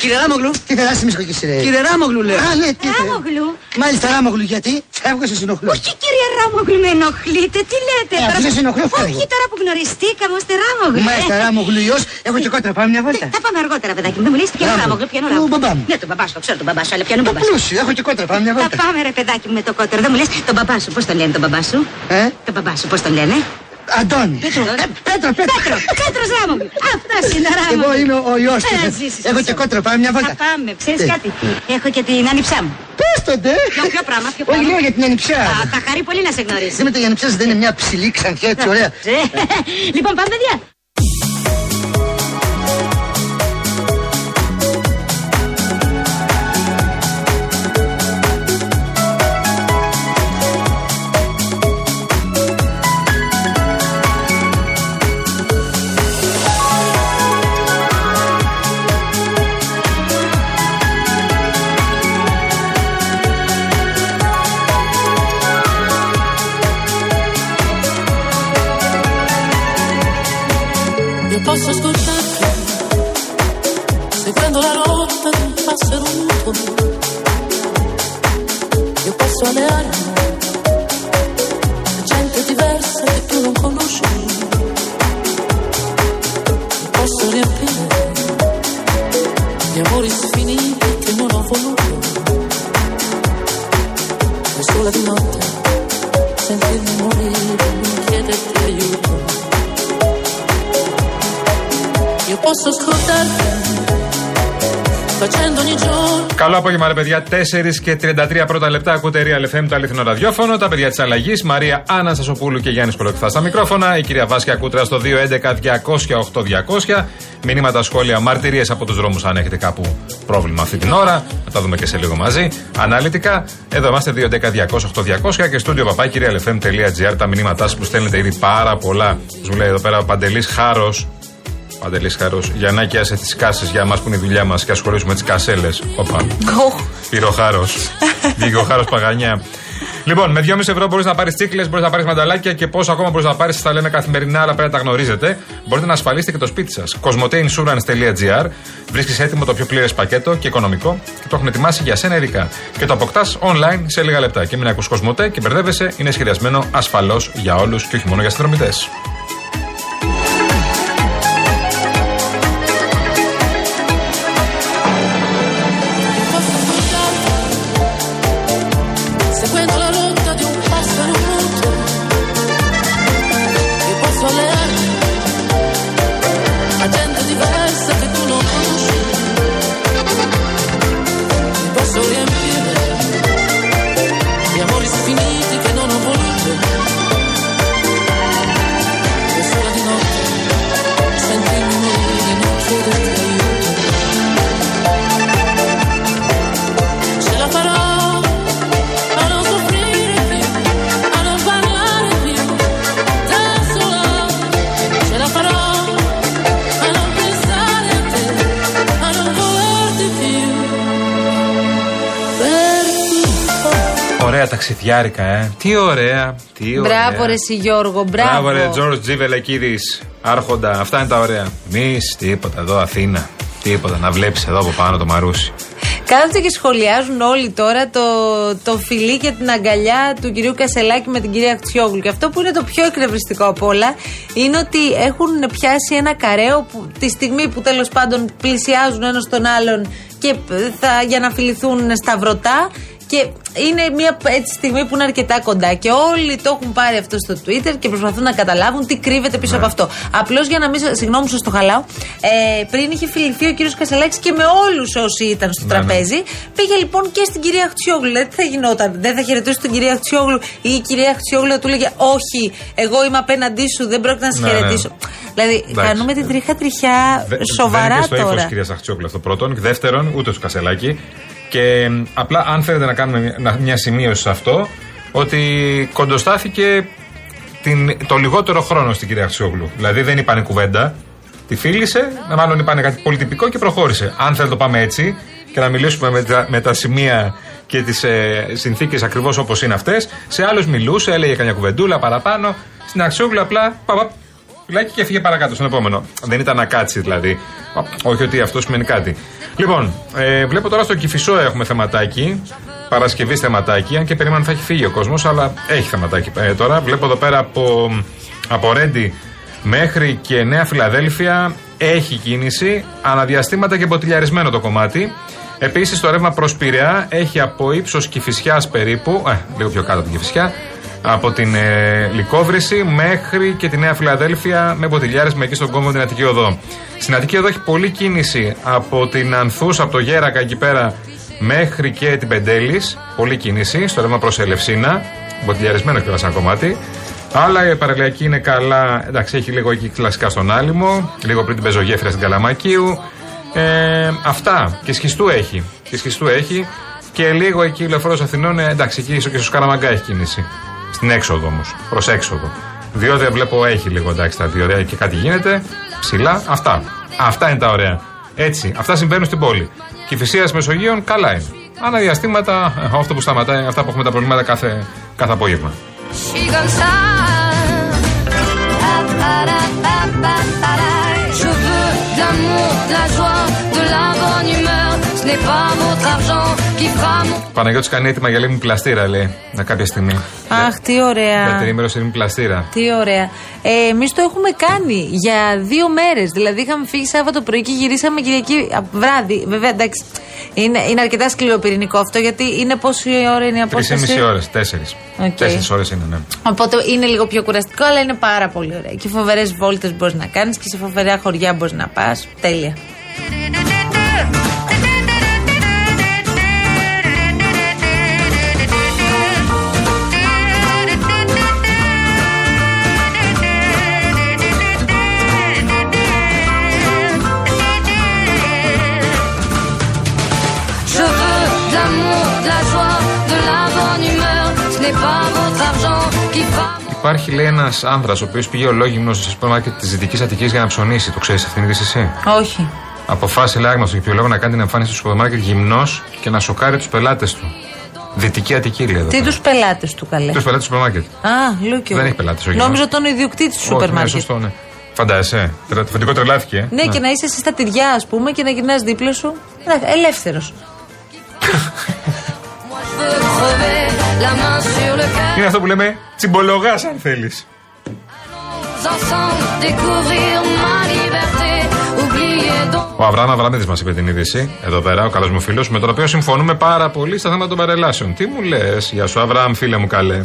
Κύριε Ράμογλου. Τι θα δάσει μισχοκή ρε. Κύριε Ράμογλου λέω. Α, ναι, τι θε. Ράμογλου. Μάλιστα, Ράμογλου, γιατί φεύγω σε συνοχλώ. Όχι κύριε Ράμογλου, με ενοχλείτε. Τι λέτε. Ε, τώρα; αφού που- δεν σε ενοχλώ, φεύγω. Όχι τώρα που γνωριστήκαμε, είστε Ράμογλου. Μάλιστα, ε. Ράμογλου, ιός. Έχω και κότρα, πάμε μια βόλτα. Θα πάμε αργότερα, παιδάκι μου. Δεν μου λες ποιανό Ράμογλου. Ράμογλου, ποιανό Του Ράμογλου. μπαμπά μου. Ναι, τον μπαμπά σου, το ξέρω τον μπαμπά σου, αλλά ποιανό μπαμπά σου. Πλούσιο, έχω και κότρα, πάμε μια Θα βόλτα. πάμε ρε παιδάκι μου με το κότερο. Δεν μου λες τον μπαμπά σου, πώς τον λένε τον μπαμπά σου; Ε, Τον μπαμπά σου, πώς τον λένε; Αντώνη. Πέτρος. Ε, Πέτρος, Πέτρος. Πέτρος, Πέτρος Ράμογλου. Αυτός είναι ο Ράμογλου. Εγώ είμαι ο ιός του. Ε, ζήσεις, Έχω ζήσεις. και κότρα, πάμε μια βόλτα. Θα πάμε, ξέρεις Ε. κάτι; Έχω και την άνιψά μου. Πες το ντε. Ποιο, ποιο πράγμα, ποιο Όχι, πράγμα; λέω για την ανιψιά. Α, Θα χαρεί πολύ να σε γνωρίσει. Σήμερα η ανιψιά σας δεν είναι μια ψηλή ξανθιά έτσι ωραία. Ε, Λοιπόν, πάμε παιδιά. Απόγευμα, ρε παιδιά. 4 και 33 πρώτα λεπτά ακούτε Real FM, το αληθινό ραδιόφωνο. Τα παιδιά της αλλαγής, Μαρία Άννα Σασοπούλου και Γιάννης Κολοκυθά στα μικρόφωνα. Η κυρία Βάσκια Κούτρα στο 211-200-8200. Μηνύματα, σχόλια, μαρτυρίες από τους δρόμους αν έχετε κάπου πρόβλημα αυτή την ώρα. Θα τα δούμε και σε λίγο μαζί. Αναλυτικά, εδώ είμαστε 211-200-8200 και στούντιο παπάκι realfm.gr. Τα μηνύματά σας που στέλνετε ήδη πάρα πολλά. Σου λέει εδώ πέρα ο Παντελής Χάρος. Παντελής Χαρός. Γιαννάκη, άσε τις κάσει για εμά που είναι η δουλειά μας και ασχολήσουμε τις κασέλες. Οπα. Πήρε ο Χάρος. Βγήκε ο Χάρος Παγανιά. Λοιπόν, με 2,5 ευρώ μπορείς να πάρεις τσίκλε, μπορείς να πάρεις μανταλάκια και πόσο ακόμα μπορείς να πάρεις, τα λέμε καθημερινά, αλλά πρέπει να τα γνωρίζετε. Μπορείτε να ασφαλίσετε και το σπίτι σας. Cosmoteinsurance.gr Βρίσκεις έτοιμο το πιο πλήρες πακέτο και οικονομικό και το έχουν ετοιμάσει για σένα ειδικά. Και το αποκτάς online σε λίγα λεπτά. Και μην ακούς Κοσμοτέ και μπερδεύεσαι, είναι σχεδιασμένο ασφαλώς για όλους και όχι μόνο για συνδρομητές. Ωραία ταξιδιάρικα, ε. Τι ωραία. Τι ωραία. Μπράβο, ρε εσύ Γιώργο, μπράβο. Μπράβο, ρε Τζορτ Τζιβελεκίδης. Άρχοντα. Αυτά είναι τα ωραία. Μης τίποτα εδώ, Αθήνα. Τίποτα. Να βλέπεις εδώ από πάνω το μαρούσι. Κάθονται και σχολιάζουν όλοι τώρα το, το φιλί και την αγκαλιά του κυρίου Κασελάκη με την κυρία Χτσιόγλου. Και αυτό που είναι το πιο εκνευριστικό απ' όλα είναι ότι έχουν πιάσει ένα καρέο που, τη στιγμή που τέλος πάντων πλησιάζουν ένας τον άλλον και θα, για να φιληθούν σταυρωτά. Και είναι μια έτσι στιγμή που είναι αρκετά κοντά. Και όλοι το έχουν πάρει αυτό στο Twitter και προσπαθούν να καταλάβουν τι κρύβεται πίσω από αυτό. Απλώς για να μην. σα- Συγγνώμη, σας το χαλάω. Ε, πριν είχε φιληθεί ο κύριος Κασελάκης και με όλους όσοι ήταν στο Ναι, ναι. τραπέζι. Πήγε λοιπόν και στην κυρία Χτσιόγλου. Δηλαδή, τι θα γινόταν, δεν θα χαιρετούσε την κυρία Χτσιόγλου ή η κυρία Χτσιόγλου θα του έλεγε Όχι, εγώ είμαι απέναντί σου, δεν πρόκειται να σε Ναι, ναι. χαιρετήσω. Δηλαδή, Εντάξει. κάνουμε την τρίχα τριχιά Δε- σοβαρά δεν είναι και στο τώρα. ύφος κυρία Αχτσιόγλου αυτό πρώτον. Και δεύτερον, ούτε στο κασελάκι. Και μ, απλά, αν θέλετε να κάνουμε μια, μια σημείωση σε αυτό, ότι κοντοστάθηκε την, το λιγότερο χρόνο στην κυρία Αχτσιόγλου. Δηλαδή δεν είπανε κουβέντα. Τη φίλησε, μάλλον είπανε κάτι πολύ τυπικό και προχώρησε. Αν θέλετε να το πάμε έτσι και να μιλήσουμε με τα, με τα σημεία και τις ε, συνθήκες ακριβώς όπως είναι αυτές, σε άλλους μιλούσε, έλεγε καμιά κουβεντούλα παραπάνω. Στην Αχτσιόγλου απλά παπα, Φυλάκι και έφυγε παρακάτω στον επόμενο. Δεν ήταν να κάτσει δηλαδή. Όχι ότι αυτό σημαίνει κάτι. Λοιπόν, ε, βλέπω τώρα στο Κυφισό έχουμε θεματάκι. Παρασκευή θεματάκι, αν και περίμενα θα έχει φύγει ο κόσμος, αλλά έχει θεματάκι ε, τώρα. Βλέπω εδώ πέρα από, από Ρέντι μέχρι και Νέα Φιλαδέλφια έχει κίνηση. Αναδιαστήματα και μποτιλιαρισμένο το κομμάτι. Επίσης το ρεύμα προς Πειραιά έχει από ύψος Κυφυσιά περίπου, ε, λίγο πιο κάτω από την Κυφυσιά, από την ε, Λικόβρηση μέχρι και τη Νέα Φιλαδέλφια με μποτιλιάρισμα εκεί στον κόμβο την Αττική Οδό. Στην Αττική Οδό έχει πολλή κίνηση από την Ανθούς, από το Γέρακα εκεί πέρα μέχρι και την Πεντέλης. Πολλή κίνηση στο ρεύμα προς Ελευσίνα. Μποτιλιαρισμένο και ένα κομμάτι. Αλλά η παραλιακή είναι καλά. Εντάξει, έχει λίγο εκεί κλασικά στον Άλυμο. Λίγο πριν την πεζογέφυρα στην Καλαμακίου. Ε, αυτά. Και σχιστού έχει. Και σχιστού έχει. Και λίγο εκεί λεωφόρος Αθηνών. ε, εντάξει, εκεί ίσως και στο Καραμαγκά έχει κίνηση. Στην έξοδο όμως. Προς έξοδο. Διότι βλέπω έχει λίγο εντάξει τα δύο ωραία και κάτι γίνεται. Ψηλά. Αυτά. Αυτά είναι τα ωραία. Έτσι. Αυτά συμβαίνουν στην πόλη. Και η φυσία Μεσογείων καλά είναι. Αναδιαστήματα, ε, αυτό που σταματάει, αυτά που έχουμε τα προβλήματα κάθε, κάθε απόγευμα. Je suis comme ça. Je veux de l'amour, de la joie, Παναγιώτης κάνει έτοιμα για λίμνη Πλαστήρα, λέει, να κάποια στιγμή. Αχ, τι ωραία. Για τριήμερο σε λίμνη Πλαστήρα. Τι ωραία. Ε, Εμείς το έχουμε κάνει για δύο μέρες. Δηλαδή, είχαμε φύγει Σάββατο πρωί και γυρίσαμε Κυριακή α, βράδυ. Βέβαια, εντάξει. Είναι, είναι αρκετά σκληροπυρηνικό αυτό γιατί είναι πόση ώρα είναι η Τρεις ή απόσταση; μισή ώρες, τέσσερις. Οκ. Τέσσερις ώρες είναι, ναι. Οπότε είναι λίγο πιο κουραστικό, αλλά είναι πάρα πολύ ωραία. Και φοβερές βόλτες μπορείς να κάνεις και σε φοβερά χωριά μπορείς να πας. Τέλεια. Υπάρχει, λέει, ένας άνδρας ο οποίος πήγε ολόγυμνος στο σούπερ μάρκετ της Δυτικής Αττικής για να ψωνίσει. Το ξέρεις αυτήν την είδηση εσύ; Όχι. Αποφάσισε, λέει, άγνωστο για λόγο να κάνει την εμφάνιση στο σούπερ μάρκετ γυμνός και να σοκάρει τους πελάτες του. Δυτική Αττική, λέει εδώ. Τι τους πελάτες του καλέ; Τους πελάτες του σούπερ μάρκετ. Α, Λούκιο. Δεν έχει πελάτες ο γυμνός. Νόμιζα τον ιδιοκτήτης του σούπερ Όχι, ναι, μάρκετ. σωστό, ναι. Φαντάζεσαι. Τρα- Το φαντικό τρελάθηκε. ε. Ναι, και να είσαι εσύ στα τυριά, ας πούμε, και να γυρνάς δίπλα σου. Ελεύθερος. Moi je veux crever la main sur le cœur. Είναι αυτό που λέμε τσιμπολογάς, αν θέλεις. Ensemble découvrir ma liberté. Oubliez donc. Ο Αβραάμ Αβραμίδη μας είπε την είδηση εδώ πέρα, ο καλός μου φίλος, με τον οποίο συμφωνούμε πάρα πολύ στα θέματα των παρελάσεων. Τι μου λες, Γεια σου, Αβραάμ, φίλε μου καλέ.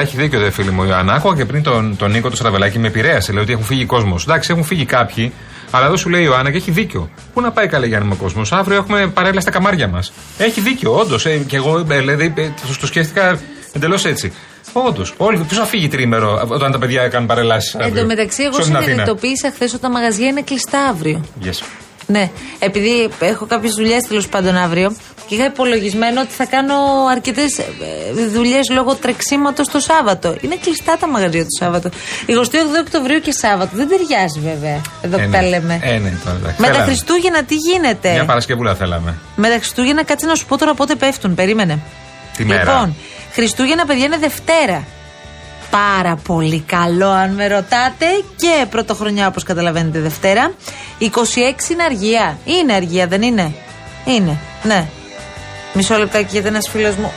Αλλά έχει δίκιο, δε φίλοι μου. η Ιωάννα. Άκουγα και πριν τον, τον Νίκο του Στραβελάκη με επηρέασε. Λέει ότι έχουν φύγει κόσμος. Εντάξει, έχουν φύγει κάποιοι. Αλλά εδώ σου λέει η Ιωάννα και έχει δίκιο. Πού να πάει καλέ Γιάννη με ο κόσμος; Αύριο έχουμε παρέλα στα καμάρια μας. Έχει δίκιο, όντως. Ε, και εγώ ε, δηλαδή, ε, το, το σκέφτηκα εντελώς έτσι. Όντως. Όλοι, ποιος θα φύγει τρίμερο όταν τα παιδιά κάνουν παρελάσεις. Εν τω μεταξύ, εγώ συνειδητοποίησα χθες ότι τα μαγαζιά είναι κλειστά αύριο. Yes. Ναι, επειδή έχω κάποιες δουλειές τέλος πάντων αύριο και είχα υπολογισμένο ότι θα κάνω αρκετές δουλειές λόγω τρεξίματος το Σάββατο. Είναι κλειστά τα μαγαζιά το Σάββατο. 28 Οκτωβρίου και Σάββατο. Δεν ταιριάζει βέβαια εδώ Ε, που ναι. τα λέμε. Ε, ναι, τώρα, εντάξει. Με τα Θέλαμε. Χριστούγεννα τι γίνεται; Μια Παρασκευούλα θέλαμε. Με τα Χριστούγεννα κάτσε να σου πω τώρα πότε πέφτουν. Περίμενε. Τη μέρα; Λοιπόν, Χριστούγεννα, παιδιά, είναι Δευτέρα. Πάρα πολύ καλό, αν με ρωτάτε. Και πρωτοχρονιά, όπως καταλαβαίνετε, Δευτέρα. 26 είναι αργία. Είναι αργία, δεν είναι; Είναι, ναι. Μισό λεπτάκι, γιατί ένας φίλος μου.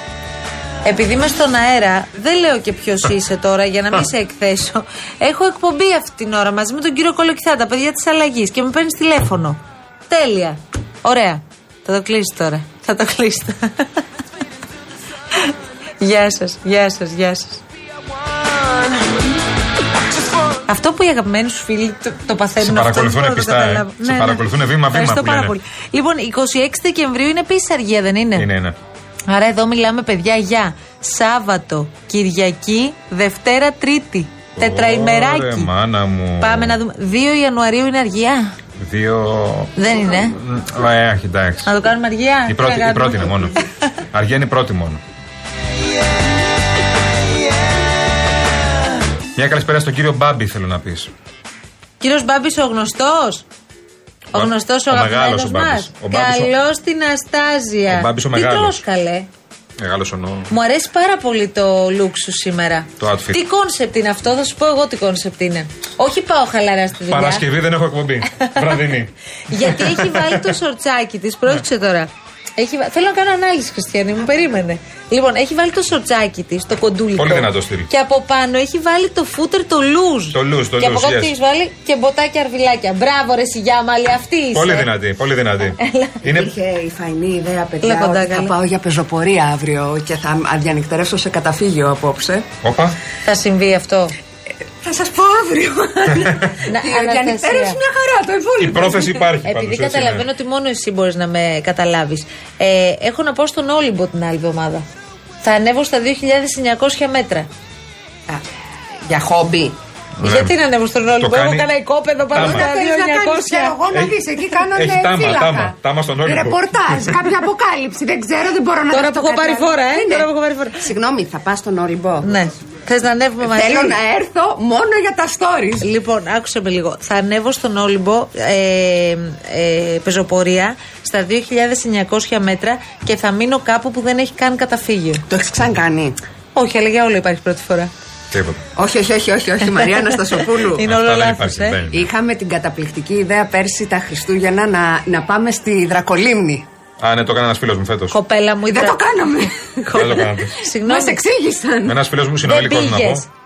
Επειδή είμαι στον αέρα, δεν λέω και ποιος είσαι τώρα για να μην σε εκθέσω. Έχω εκπομπή αυτή την ώρα μαζί με τον κύριο Κολοκυθά, τα παιδιά της αλλαγής και με παίρνεις τηλέφωνο. Τέλεια. Ωραία. Θα το κλείσει τώρα. Θα το κλείσει. γεια σας, γεια σας, γεια σας. Αυτό που οι αγαπημένοι σου φίλοι το, το παθαίνουν Σε αυτό, παρακολουθούν δεν μπορώ να το πιστά, ε. καταλάβω. Σε παρακολουθούν βήμα-βήμα Ευχαριστώ που πάρα λένε. πολύ. Λοιπόν, 26 Δεκεμβρίου είναι επίση αργία, δεν είναι; Είναι, είναι. Άρα εδώ μιλάμε παιδιά για Σάββατο, Κυριακή, Δευτέρα, Τρίτη. Ωραία, Τετραημεράκι. μάνα μου. Πάμε να δούμε. 2 Ιανουαρίου είναι αργία. Δύο. Δεν είναι; Μ, Ε, όχι, εντάξει. Να το κάνουμε αργία; Η πρώτη, Τι η αγάπη πρώτη μου. είναι μόνο. Αργία είναι η πρώτη μόνο. Μια καλησπέρα στον κύριο Μπάμπη, θέλω να πεις. Κύριος Μπάμπης ο γνωστός. Ο Ο- γνωστός ο ο μεγάλος αγαπημένος ο μας. Μπάμπης. Ο Μπάμπης ο- Καλώς την Αστάζια. Ο Μπάμπης ο Τι μεγάλος. τρως, καλέ. Μεγάλο ονό. Μου αρέσει πάρα πολύ το look σου σήμερα. Το outfit. Τι concept είναι αυτό, θα σου πω εγώ τι concept είναι. Όχι πάω χαλαρά στη δουλειά. Παρασκευή δεν έχω εκπομπή. Βραδινή. Γιατί έχει βάλει το σορτσάκι της. Πρόσεξε τώρα. Έχει... βα- Θέλω να κάνω ανάλυση, χριστιανή μου, περίμενε. Λοιπόν, έχει βάλει το σορτσάκι της, το κοντούλικο. Πολύ δυνατό στυλ. Και από πάνω έχει βάλει το φούτερ, το λουζ. Το loose, το Και από loose, κάτω yes. τι έχεις βάλει και μποτάκια αρβιλάκια. Μπράβο, ρε Σιγιάμαλη, αυτή είσαι. πολύ δυνατή, πολύ δυνατή. Είναι Είχε η φαϊνή ιδέα, παιδιά, Έλα κοντά, ότι θα καλέ. πάω για πεζοπορία αύριο και θα διανυκτερεύσω σε καταφύγιο απόψε. Όπα. Θα συμβεί αυτό. Θα σας πω αύριο. Να, Η διανυκτέρευση μια χαρά, το Η υπόλοιπο. πρόθεση υπάρχει. Επειδή πάντως, έτσι, καταλαβαίνω ναι. ότι μόνο εσύ μπορείς να με καταλάβεις. Ε, έχω να πάω στον Όλυμπο την άλλη εβδομάδα. Θα ανέβω στα 2.900 μέτρα. Α, Για χόμπι. Ναι. Γιατί να ανέβω στον Όλυμπο, έχω κάνει κανένα οικόπεδο πάνω τάμα. στα Θέλεις να κάνεις, ξέρω 2.900. εγώ να Έχει- δεις, εκεί κάνανε έχει τάμα, φύλακα. τάμα, τάμα στον Όλυμπο. Ρεπορτάζ, κάποια αποκάλυψη, δεν ξέρω, δεν μπορώ να Τώρα το που έχω πάρει καταλάβω. φόρα, ε, Ναι, ναι. τώρα που έχω πάρει φόρα. Συγγνώμη, θα πας στον Όλυμπο. Ναι. Θες να ανέβουμε μαζί. Θέλω να έρθω μόνο για τα stories. Λοιπόν, άκουσε με λίγο. Θα ανέβω στον Όλυμπο ε, ε, πεζοπορία στα 2.900 μέτρα και θα μείνω κάπου που δεν έχει καν καταφύγιο. Το έχεις ξανακάνει; Όχι, αλλά για όλο υπάρχει πρώτη φορά. Τίποτα. Όχι, όχι, όχι, όχι, όχι, Μαρία Αναστασοπούλου. Είναι Αυτά όλο δεν λάθος, υπάρχει, ε. δεν είναι. Είχαμε την καταπληκτική ιδέα πέρσι τα Χριστούγεννα να, να πάμε στη Δρακολίμνη. Α, ναι, το έκανε ένας φίλος μου φέτος. Κοπέλα μου, η Δεν δρα- το κάναμε. Δεν το κάνατε. Συγγνώμη. Μας εξήγησαν. Ένας φίλος μου Δεν συνολικό να πήγες. πω.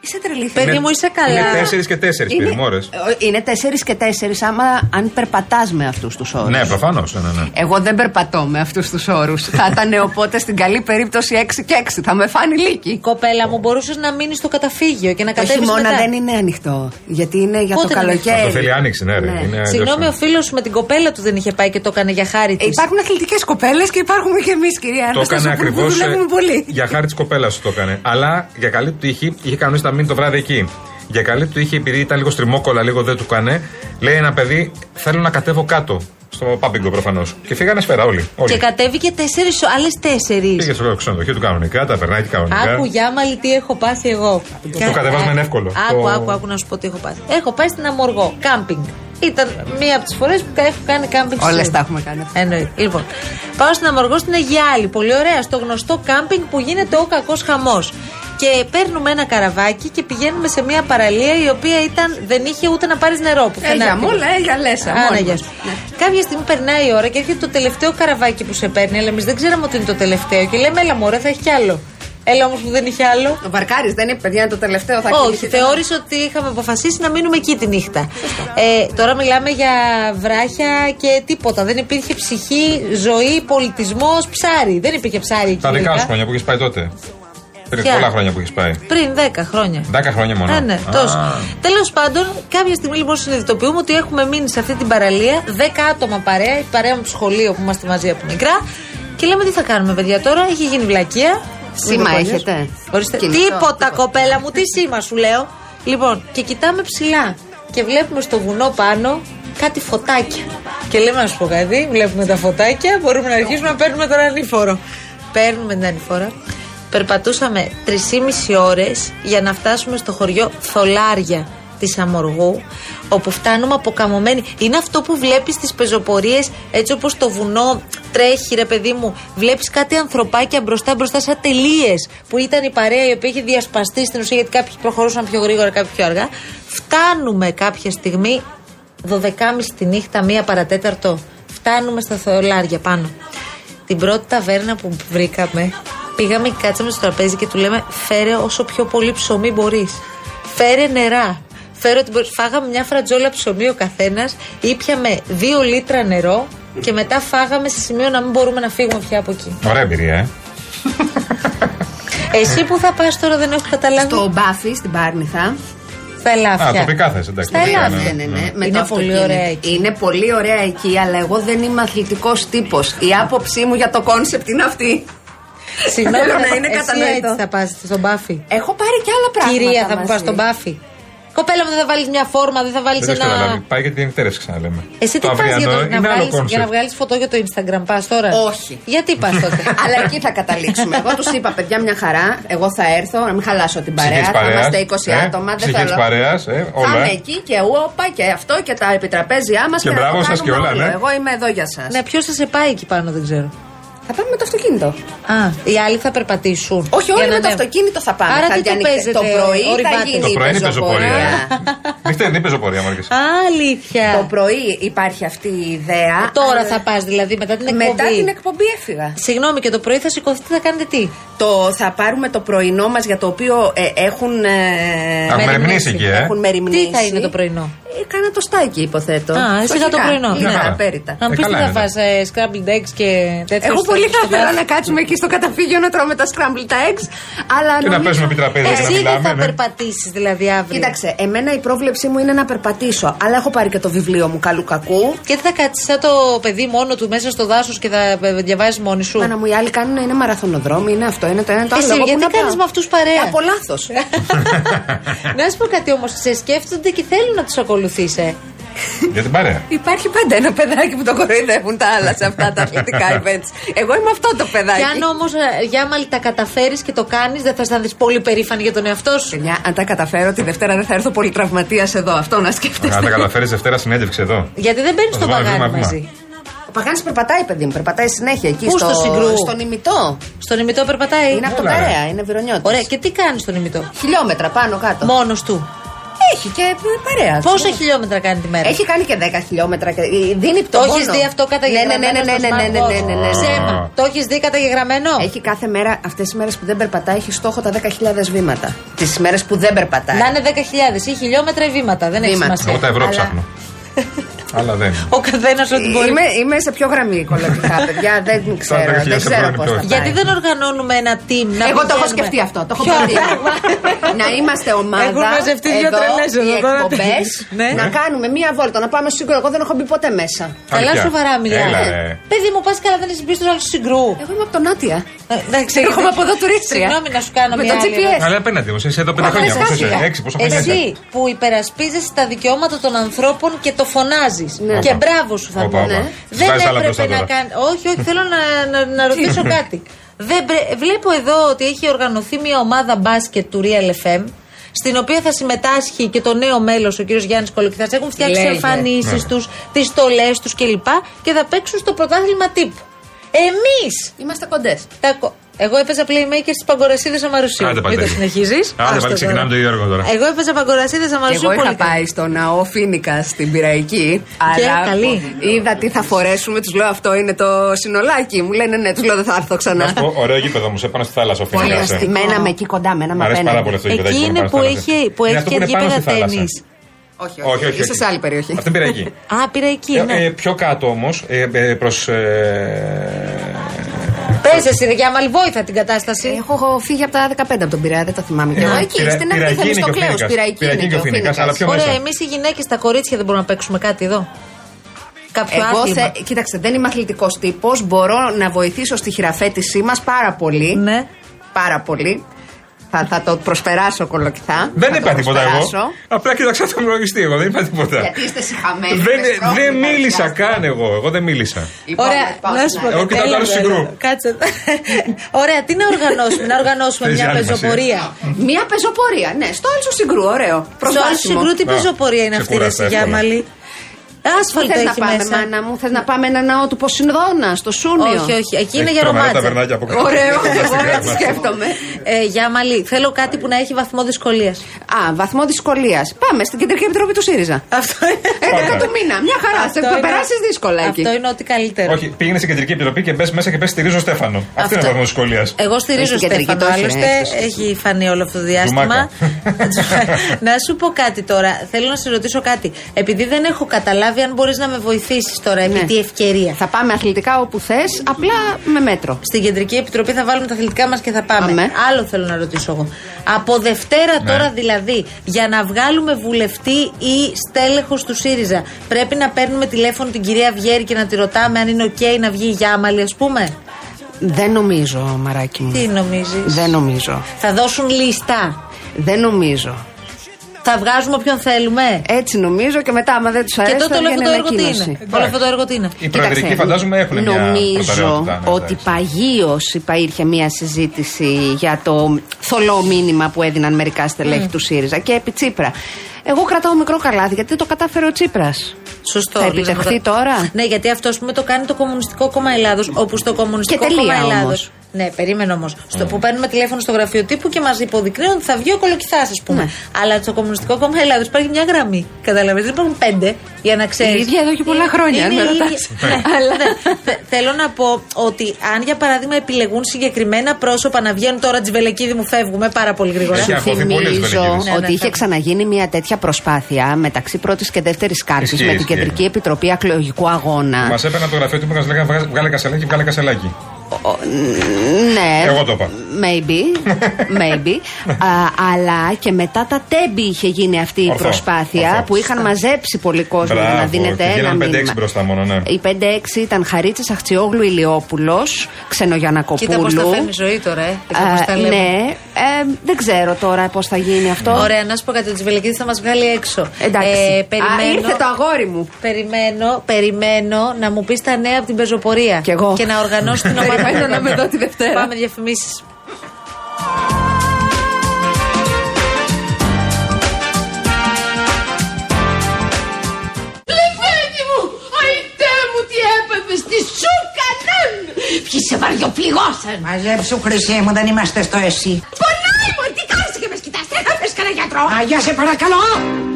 Είσαι τρελή. Παιδί μου, είσαι καλά. Είναι τέσσερις και τέσσερις Είναι, πυρημόρε. ε, είναι τέσσερις και τέσσερις άμα αν περπατάς με αυτούς τους όρους. Ναι, προφανώς. Ναι, ναι, ναι. Εγώ δεν περπατώ με αυτούς τους όρους. θα ήταν οπότε στην καλή περίπτωση 6 και 6. Θα με φάνει λύκη. Κοπέλα μου, μπορούσες να μείνεις στο καταφύγιο και να Το κατέβεις χειμώνα μετά; δεν είναι ανοιχτό. Γιατί είναι για Πότε το είναι καλοκαίρι. Αυτό θέλει άνοιξη, ναι, ρε. Ναι. Είναι Συγγνώμη, ο αλλιώς. φίλος σου με την κοπέλα του δεν είχε πάει και το έκανε για χάρη της. Ε, Υπάρχουν αθλητικές κοπέλες και υπάρχουμε και εμείς, κυρία Το έκανε Αναστασοπούλου, που ακριβώς δουλεύουμε πολύ. για χάρη της κοπέλας του το έκανε. Αλλά για καλή του τύχη είχε κανονίσει να μείνει το βράδυ εκεί. Για καλή του τύχη, επειδή ήταν λίγο στριμόκολα, λίγο δεν του κάνε, λέει ένα παιδί: Θέλω να κατέβω κάτω. Στο πάμπιγκο προφανώς. Και φύγανε σφαίρα όλοι. όλοι. Και κατέβηκε τέσσερις, άλλες τέσσερις. Πήγε στο ξενοδοχείο του κανονικά, τα περνάει και κανονικά. Άκου γιάμαλη τι έχω πάθει εγώ. Το κατεβάσμα είναι εύκολο. Άκου, Το- άκου, άκου να σου πω τι έχω πάθει. Έχω πάει στην Αμοργό, κάμπινγκ. Ήταν μία από τις φορές που έχω κάνει κάμπινγκ στη Όλες ζωή τα μου. έχουμε κάνει. Εννοείται. Λοιπόν, πάω στην Αμοργό στην Αγιάλη. Πολύ ωραία, στο γνωστό κάμπινγκ που γίνεται ο κακός χαμός. Και παίρνουμε ένα καραβάκι και πηγαίνουμε σε μια παραλία η οποία ήταν, δεν είχε ούτε να πάρεις νερό. Που Ε, για μόλα, ε, για λέσα. Άρα, μόνοι γεια μας. σου. Ναι. Κάποια στιγμή περνάει η ώρα και έρχεται το τελευταίο καραβάκι που σε παίρνει, αλλά εμείς δεν ξέραμε ότι είναι το τελευταίο. Και λέμε, έλα μωρέ, θα έχει κι άλλο. Έλα όμως που δεν είχε άλλο. Το βαρκάρι δεν είναι, παιδιά, είναι το τελευταίο. Θα Όχι, κοιμηθεί. θεώρησε ότι είχαμε αποφασίσει να μείνουμε εκεί τη νύχτα. Ε, τώρα μιλάμε για βράχια και τίποτα. Δεν υπήρχε ψυχή, ζωή, πολιτισμός, ψάρι. Δεν υπήρχε ψάρι εκεί. Τα δικά τελικά. σου χρόνια που έχεις πάει τότε. Πριν Ποια; πολλά χρόνια που έχεις πάει. Πριν 10 χρόνια. 10 χρόνια μόνο. Ναι, ναι, Α. τόσο. Τέλος πάντων, κάποια στιγμή λοιπόν συνειδητοποιούμε ότι έχουμε μείνει σε αυτή την παραλία 10 άτομα παρέα, η παρέα μου από το σχολείο που είμαστε μαζί από μικρά. Και λέμε τι θα κάνουμε, παιδιά, τώρα έχει γίνει βλακεία. Σήμα Είμαι έχετε; παλιός. Ορίστε. Κινητό, Τίποτα, τίποτα. κοπέλα μου, τι σήμα σου λέω. Λοιπόν, και κοιτάμε ψηλά και βλέπουμε στο βουνό πάνω κάτι φωτάκια. Και λέμε να σου πω κάτι, βλέπουμε τα φωτάκια, μπορούμε να αρχίσουμε να παίρνουμε τον ανήφορο. Παίρνουμε την ανήφορα. Περπατούσαμε 3,5 ώρες για να φτάσουμε στο χωριό Θολάρια της Αμοργού όπου φτάνουμε αποκαμωμένοι. Είναι αυτό που βλέπεις στις πεζοπορίες έτσι όπως το βουνό τρέχει ρε παιδί μου. Βλέπεις κάτι ανθρωπάκια μπροστά μπροστά σαν τελείες που ήταν η παρέα η οποία είχε διασπαστεί στην ουσία γιατί κάποιοι προχωρούσαν πιο γρήγορα κάποιοι πιο αργά. Φτάνουμε κάποια στιγμή 12.30 τη νύχτα, μία παρατέταρτο. Φτάνουμε στα Θολάρια πάνω. Την πρώτη ταβέρνα που βρήκαμε, πήγαμε και κάτσαμε στο τραπέζι και του λέμε: Φέρε όσο πιο πολύ ψωμί μπορείς. Φέρε νερά. Φέρε ότι μπορείς». Φάγαμε μια φρατζόλα ψωμί ο καθένας, ήπιαμε δύο λίτρα νερό και μετά φάγαμε σε σημείο να μην μπορούμε να φύγουμε πια από εκεί. Ωραία εμπειρία, ε. Εσύ που θα πας τώρα δεν έχω καταλάβει. Στο Μπάφι στην Πάρνηθα. Στα ελάφια. Α, τοπικά θες, εντάξει. Στα τοπικά, ελάφια. Ναι, ναι, ναι. Με Είναι το πολύ αυτοκίνητο. ωραία εκεί. Είναι πολύ ωραία εκεί, αλλά εγώ δεν είμαι αθλητικός τύπος. Η άποψή μου για το concept είναι αυτή. Συγγνώμη, Θέλω να θα- είναι εσύ κατανοητό. έτσι θα πας στον Μπάφι. Έχω πάρει και άλλα πράγματα. Κυρία, θα μου πας μαζί. στον Μπάφι. Κοπέλα μου, δεν θα βάλεις μια φόρμα, δεν θα βάλεις Δεν το έχεις καταλάβει. ένα. Πάει για την εκτέλεση, ξαναλέμε. Εσύ τι Το πας για, αυριανό το, να είναι άλλο βγάλεις, για να concept. βγάλεις φωτό για το Instagram, πας τώρα; Όχι. Γιατί πας τότε; Αλλά εκεί θα καταλήξουμε. Εγώ τους είπα, παιδιά, μια χαρά. Εγώ θα έρθω, να μην χαλάσω την παρέα. Ψυχής Θα παρέας, είμαστε 20 ε, άτομα. Δεν ψυχής θέλω. παρέας, ε, Θα όλα, είμαι ε. εκεί και όπα και αυτό και τα επιτραπέζια μας. Και μπράβο σας και όλα, ναι. Εγώ είμαι εδώ για σας. ναι, ποιος θα σε πάει εκεί πάνω, δεν ξέρω. Θα πάμε με το αυτοκίνητο. Α, οι άλλοι θα περπατήσουν. Όχι, Για όλοι να με το ανέβουν. αυτοκίνητο θα πάμε. Άρα θα τι το διανυκτε- παίζετε, το πρωί θα ορειβάτε. γίνει Το η πρωί είναι πεζοπορία. πεζοπορία. Νυχτερινή πεζοπορία, μόλις. Α, αλήθεια. Το πρωί υπάρχει αυτή η ιδέα. Τώρα αλλά θα πας δηλαδή μετά την εκπομπή. Μετά την εκπομπή έφυγα. Συγγνώμη, και το πρωί θα σηκωθείτε, θα κάνετε τι; Το, θα πάρουμε το πρωινό μας για το οποίο ε, έχουν. Ε, Έχουμε μεριμνήσει. μεριμνήσει εκεί, ε. Έχουν μεριμνήσει. Τι θα είναι το πρωινό; Ε, κάνα το στάκι, υποθέτω. Α, εσύ για το Φτωχικά. πρωινό. Είναι Ναι. απέριτα. Να μου Ε, πεις τι καλά θα είναι. φας ε, scrambled eggs και τέτοια. Εγώ στο- πολύ θα στο ήθελα μπάφ. να κάτσουμε εκεί στο καταφύγιο να τρώμε τα scrambled eggs. Αλλά Και να νομίζω- παίζουμε επιτραπέζια και να Εσύ δεν μιλάμε. θα ναι. περπατήσεις δηλαδή αύριο. Κοίταξε, εμένα η πρόβλεψή μου είναι να περπατήσω. Αλλά έχω πάρει και το βιβλίο μου καλού κακού. Και τι θα κάτσεις σαν το παιδί μόνο του μέσα στο δάσος και θα διαβάζεις μόνη σου. Μάνα μου, οι άλλοι κάνουν είναι μαραθωνοδρόμοι, είναι αυτό, είναι το ένα το άλλο. Εσύ, Εγώ πού γιατί να πάω; κάνεις με αυτούς παρέα; Από λάθος. να σου πω κάτι όμως, σε σκέφτονται και θέλουν να τους ακολουθεί, ε. Για την παρέα. Υπάρχει πάντα ένα παιδάκι που το κοροϊδεύουν τα άλλα σε αυτά τα αθλητικά events. Εγώ είμαι αυτό το παιδάκι. Και αν όμως, Γιάμαλη, τα καταφέρεις και το κάνεις, δεν θα αισθανθεί πολύ περήφανη για τον εαυτό σου. Παιδιά, αν τα καταφέρω, τη Δευτέρα δεν θα έρθω πολύ τραυματίας εδώ. Αυτό να σκέφτεστε. Αν τα καταφέρεις Δευτέρα συνέντευξη εδώ. Γιατί δεν μπαίνει Θα στο το πάμε παγάνι βήμα-βήμα. μαζί. Ο Παγάνης περπατάει, παιδί μου, περπατάει συνέχεια εκεί Πού, στο, στο Συγκρού; στον ημιτό. Στον ημιτό περπατάει. Είναι από τον Έλα, ρε. παρέα, είναι βυρονιώτη. Ωραία, και τι κάνεις στον ημιτό; Χιλιόμετρα πάνω κάτω. Μόνος του. Έχει και παρέα. Πόσα χιλιόμετρα κάνει τη μέρα; Έχει κάνει και 10 χιλιόμετρα. Και... Δίνει Το πτώχο. έχεις δει αυτό καταγεγραμμένο. Ναι, ναι, ναι, ναι, στο ναι, ναι, smartwatch? ναι, ναι, ναι, ναι. Ψέμα. Το έχεις δει καταγεγραμμένο; Έχει κάθε μέρα, αυτές τι μέρες που δεν περπατάει, έχει στόχο τα 10.000 βήματα. Τις μέρες που δεν περπατάει. Να είναι 10.000 ή χιλιόμετρα ή βήματα. Δεν έχει Βήματα. σημασία. Εγώ τα ευρώ Αλλά- ψάχνω. Αλλά δεν. Ο καθένας ό,τι μπορεί. Είμαι, είμαι σε πιο γραμμή κολοτικά, παιδιά. Δεν ξέρω, 10.000 δεν ευρώ ξέρω είναι πώς πιο θα εύκολο. Γιατί πάει. δεν οργανώνουμε ένα team να Εγώ το έχω πηγαίνουμε. σκεφτεί αυτό. Το έχω Ποιο προτείνει. πράγμα; να είμαστε ομάδα. Έχουν μαζευτεί δύο εδώ, τρελές εδώ οι τώρα. εκπομπές, Ναι. Να κάνουμε μία βόλτα, να πάμε στο σύγκρο. Εγώ δεν έχω μπει ποτέ μέσα. Καλά Αλήθεια. σοβαρά μιλάμε. Έλα, ρε. Παιδί μου, πας καλά, δεν έχει μπει στου άλλου συγκρού. Εγώ είμαι από τον Νότια. Ε, Εντάξει, Έρχομαι από εδώ τουρίστρια. Συγγνώμη να σου κάνω Με μια το άλλη GPS. ερώτηση. Αλλά απέναντι μου, είσαι εδώ πέντε Μα, χρόνια. χθες Πόσο είσαι, έφυγα. έξι, πόσο χρόνια είσαι; Εσύ που υπερασπίζεσαι τα δικαιώματα των ανθρώπων και το φωνάζεις. Ναι. Και Όπα. μπράβο σου θα Όπα, πω. όπα. Ναι. Τις Δεν βάζεις άλλα μπροστά έπρεπε να τώρα. κάνει. Όχι, όχι, θέλω να, να, να ρωτήσω κάτι. Δεν πρέ- Βλέπω εδώ ότι έχει οργανωθεί μια ομάδα μπάσκετ του Real FM. Στην οποία θα συμμετάσχει και το νέο μέλος, ο κύριος Γιάννης Κολοκυθάς. Έχουν φτιάξει Λέγε. εμφανίσεις Ναι. τους, τι στολέ τους κλπ. Και θα παίξουν στο πρωτάθλημα τύπου. Εμείς Είμαστε κοντές. τα κο- Εγώ έπαιζα playmaker στις παγκορασίδες Αμαρουσίου. Άντε, Μην το Παντελή. συνεχίζεις. Άντε, πάλι ξεκινάμε το ίδιο έργο τώρα. Εγώ έπαιζα παγκορασίδες Αμαρουσίου. Εγώ είχα πολύ πάει στο ναό Φίνικα στην Πυραϊκή. Και αλλά καλή. είδα τι θα φορέσουμε. Τους λέω αυτό είναι το συνολάκι. Μου λένε ναι, τους λέω δεν θα έρθω Να ξανά. σου πω, ωραίο γήπεδο μου, σε πάνω στη θάλασσα. Πολύ Φίνικα. αστή. Μέναμε εκεί κοντά, μέναμε Μ' αρέσει πάρα πολύ απέναντι. αυτό το Εκεί γήπεδο. είναι που έχει, που Είναι έχει αυτό και που είναι πάνω γήπεδα στη θάλασσα. τέννη. Όχι, Όχι, όχι. Είσαι όχι. σε άλλη περιοχή. Αυτή πήρα εκεί. Α, πήρα εκεί. Ε, ναι. ε, πιο κάτω όμως, ε, ε, προ. Πες εσύ, ρε Γιάμαλ, βόηθα την κατάσταση. Έχω φύγει από τα 15 από τον Πειραιά, δεν το θυμάμαι. Και εγώ εκεί, Πειρα- στην Πειραϊκή αρχή είναι στο και ο κλέο. Φοίνικας. Πειραϊκή Πειραϊκή είναι και ο Φοίνικας, αλλά πιο Ωραία, μέσα. εμείς οι γυναίκες, τα κορίτσια δεν μπορούμε να παίξουμε κάτι εδώ. Κάποιο Εγώ, άθλημα. θε, κοίταξε, δεν είμαι αθλητικός τύπος. Μπορώ να βοηθήσω στη χειραφέτησή μας πάρα πολύ. Ναι. Πάρα πολύ. Θα, θα το προσπεράσω κολοκυθά. Δεν Θα είπα το τίποτα εγώ. προσπεράσω. Απλά κοίταξα τον λογιστή εγώ, δεν είπα τίποτα. Γιατί είστε συχαμένοι. Δεν, με πρόβλημα, δεν μίλησα παρουσιάστηκα. καν εγώ. Εγώ δεν μίλησα. Λοιπόν, Ωραία, πάω να στην σου άλλη. πω Εγώ κάτι. κοιτάω το άλλο Έλα, συγκρού. έλα, Κάτσε. Ωραία, τι να οργανώσουμε, να οργανώσουμε Θες μια άλλη σημασία. πεζοπορία. Μία πεζοπορία, ναι, στο άλλο συγκρού, ωραίο. Στο άλλο Προσβάσιμο. συγκρού τι Α, πεζοπορία είναι αυτή, ρε ξεκούραστα, εύκολα. Γιάμαλη. Πού Άσφαλτο θες να έχει πάμε, μέσα. μάνα μου, θες να πάμε ένα ναό του Ποσυνδώνα, στο Σούνιο. Όχι, όχι, εκεί είναι Έχει για τρομερά ρομάτσα. ταβερνάκια από κάτω. Ωραίο, Στα εγώ αστικά έτσι μας. σκέφτομαι. Ε, Γιάμαλη, θέλω κάτι που να έχει βαθμό δυσκολίας. Α, βαθμό δυσκολίας. Πάμε στην Κεντρική Επιτροπή του ΣΥΡΙΖΑ. Αυτό 11 του μήνα, μια χαρά. Αυτό Θα είναι- περάσεις δύσκολα εκεί. Αυτό είναι ό,τι καλύτερο. Όχι, πήγαινε στην κεντρική επιτροπή και μπες μέσα και πες στηρίζω Στέφανο. Αυτό Αυτό. είναι ο βαθμός δυσκολίας. Εγώ στηρίζω Στην κεντρική Στέφανο, τόση, άλλωστε ναι, έχεις. έχει φανεί όλο αυτό το διάστημα. Τζουμάκα. να σου πω κάτι τώρα. Θέλω να σε ρωτήσω κάτι. Επειδή δεν έχω καταλάβει αν μπορείς να με βοηθήσεις τώρα, επί Ναι. τη ευκαιρία. Θα πάμε αθλητικά όπου θες, απλά με μέτρο. Στην κεντρική επιτροπή θα βάλουμε τα αθλητικά μας και θα πάμε. Πάμε. Άλλο θέλω να ρωτήσω εγώ. Από Δευτέρα Ναι. τώρα δηλαδή, για να βγάλουμε βουλευτή ή στέλεχος του ΣΥΡΙΖΑ, πρέπει να παίρνουμε τηλέφωνο την κυρία Βιέρη και να τη ρωτάμε αν είναι οκ να βγει η Γιάμαλη, ας πούμε; Δεν νομίζω, μαράκι μου. Τι νομίζεις; Δεν νομίζω. Θα δώσουν λίστα. Δεν νομίζω. Θα βγάζουμε όποιον θέλουμε. Έτσι νομίζω και μετά, άμα δεν τους Και αρέσει, τότε θα όλο βγαίνει αυτό το έργο τι ανακοίνωση. είναι; Όλο αυτό το έργο τι είναι; Οι προεδρικοί Κοίταξε, φαντάζομαι έχουν μια Νομίζω προτεραιότητα. ναι, ότι εντάξει. παγίως υπήρχε μια συζήτηση για το θολό μήνυμα που έδιναν μερικά στελέχη Ναι. του ΣΥΡΙΖΑ και επί Τσίπρα. Εγώ κρατάω μικρό καλάθι γιατί το κατάφερε ο Τσίπρας. Σωστό. Θα λες, επιτευχθεί αυτό. τώρα; Ναι, γιατί αυτό ας πούμε, το κάνει το Κομμουνιστικό Κόμμα Ελλάδος. Όπου στο Κομμουνιστικό Και τελεία Κόμμα Ελλάδος. Όμως. Ναι, περίμενε όμως. Στο που παίρνουμε τηλέφωνο στο γραφείο τύπου και μας υποδεικνύουν ότι θα βγει ο κολοκυθάς, ας πούμε. Ναι. Αλλά στο Κομμουνιστικό Κόμμα Ελλάδος υπάρχει μια γραμμή. Καταλαβαίνετε, δεν υπάρχουν πέντε για να ξέρεις. Η ίδια εδώ και πολλά χρόνια, αν με ρωτάς. Αλλά θε- θέλω να πω ότι αν για παράδειγμα επιλεγούν συγκεκριμένα πρόσωπα να βγαίνουν τώρα Τζιβελεκίδη μου φεύγουμε πάρα πολύ γρήγορα. Έχει αφωθεί πολύ Θυμίζω Βελγίδης. Ναι, ναι, ότι είχε φεύγει. ξαναγίνει μια τέτοια προσπάθεια μεταξύ πρώτης και δεύτερης κάρτης Ισχύει, με την ισχύει. Κεντρική Επιτροπή Ακλογικού Αγώνα. Μας έπαιρνα από το γραφείο του που μας λέγανε «Βγάλε- βγάλε κασελάκι, βγάλε κασελάκι. Ο- Ναι. Εγώ το είπα. Maybe. maybe. Α, αλλά και μετά τα τέμπη είχε γίνει αυτή η Ορθό, προσπάθεια ορθό. που είχαν μαζέψει πολύ κόσμο για να Μπράβο, δίνεται και ένα γίνανε 5-6 μήνυμα. μπροστά μόνο, ναι. Οι 5-6 ήταν Χαρίτσης Αχτσιόγλου Ηλιόπουλος, Ξενογιανακοπούλου. Κοίτα πώς τα φέρνει η ζωή τώρα, ε. Κοίτα πώς Α, τα λέμε. ναι, ε, δεν ξέρω τώρα πώς θα γίνει αυτό. Ωραία, να σου πω κάτι. Ο Τζιβελεκίδης θα μας βγάλει έξω. Εντάξει. Ε, Α, περιμένω, ήρθε το αγόρι μου. περιμένω, περιμένω να μου πεις τα νέα από την πεζοπορία. Κι εγώ. Και να οργανώσει την ομάδα. Περιμένω που να με έκανα. δω τη Δευτέρα. Πάμε διαφημίσεις. Ποιοι σε βαριοπληγώσαν! Μαζέψου χρυσή μου, δεν είμαστε στο εσύ. Πονάει μου, τι κάνεις και με σκητάς, δεν θα πες κανένα γιατρό! Αγιά σε παρακαλώ!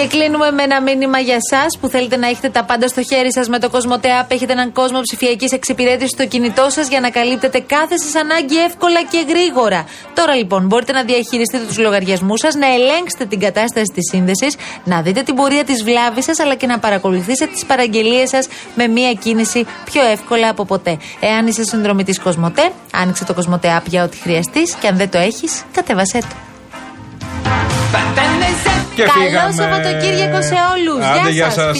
Και κλείνουμε με ένα μήνυμα για εσά που θέλετε να έχετε τα πάντα στο χέρι σας με το Κοσμοτέ App. Έχετε έναν κόσμο ψηφιακής εξυπηρέτησης στο κινητό σας για να καλύπτετε κάθε σας ανάγκη εύκολα και γρήγορα. Τώρα λοιπόν μπορείτε να διαχειριστείτε τους λογαριασμούς σας, να ελέγξετε την κατάσταση της σύνδεσης, να δείτε την πορεία της βλάβης σας, αλλά και να παρακολουθήσετε τις παραγγελίες σας με μία κίνηση πιο εύκολα από ποτέ. Εάν είσαι συνδρομητής Κοσμοτέ, άνοιξε το Κοσμοτέ App για ό,τι χρειαστείς και αν δεν το έχεις, κατέβασέ το. Και Καλό φύγαμε. Σαββατοκύριακο σε όλους. Γεια σας!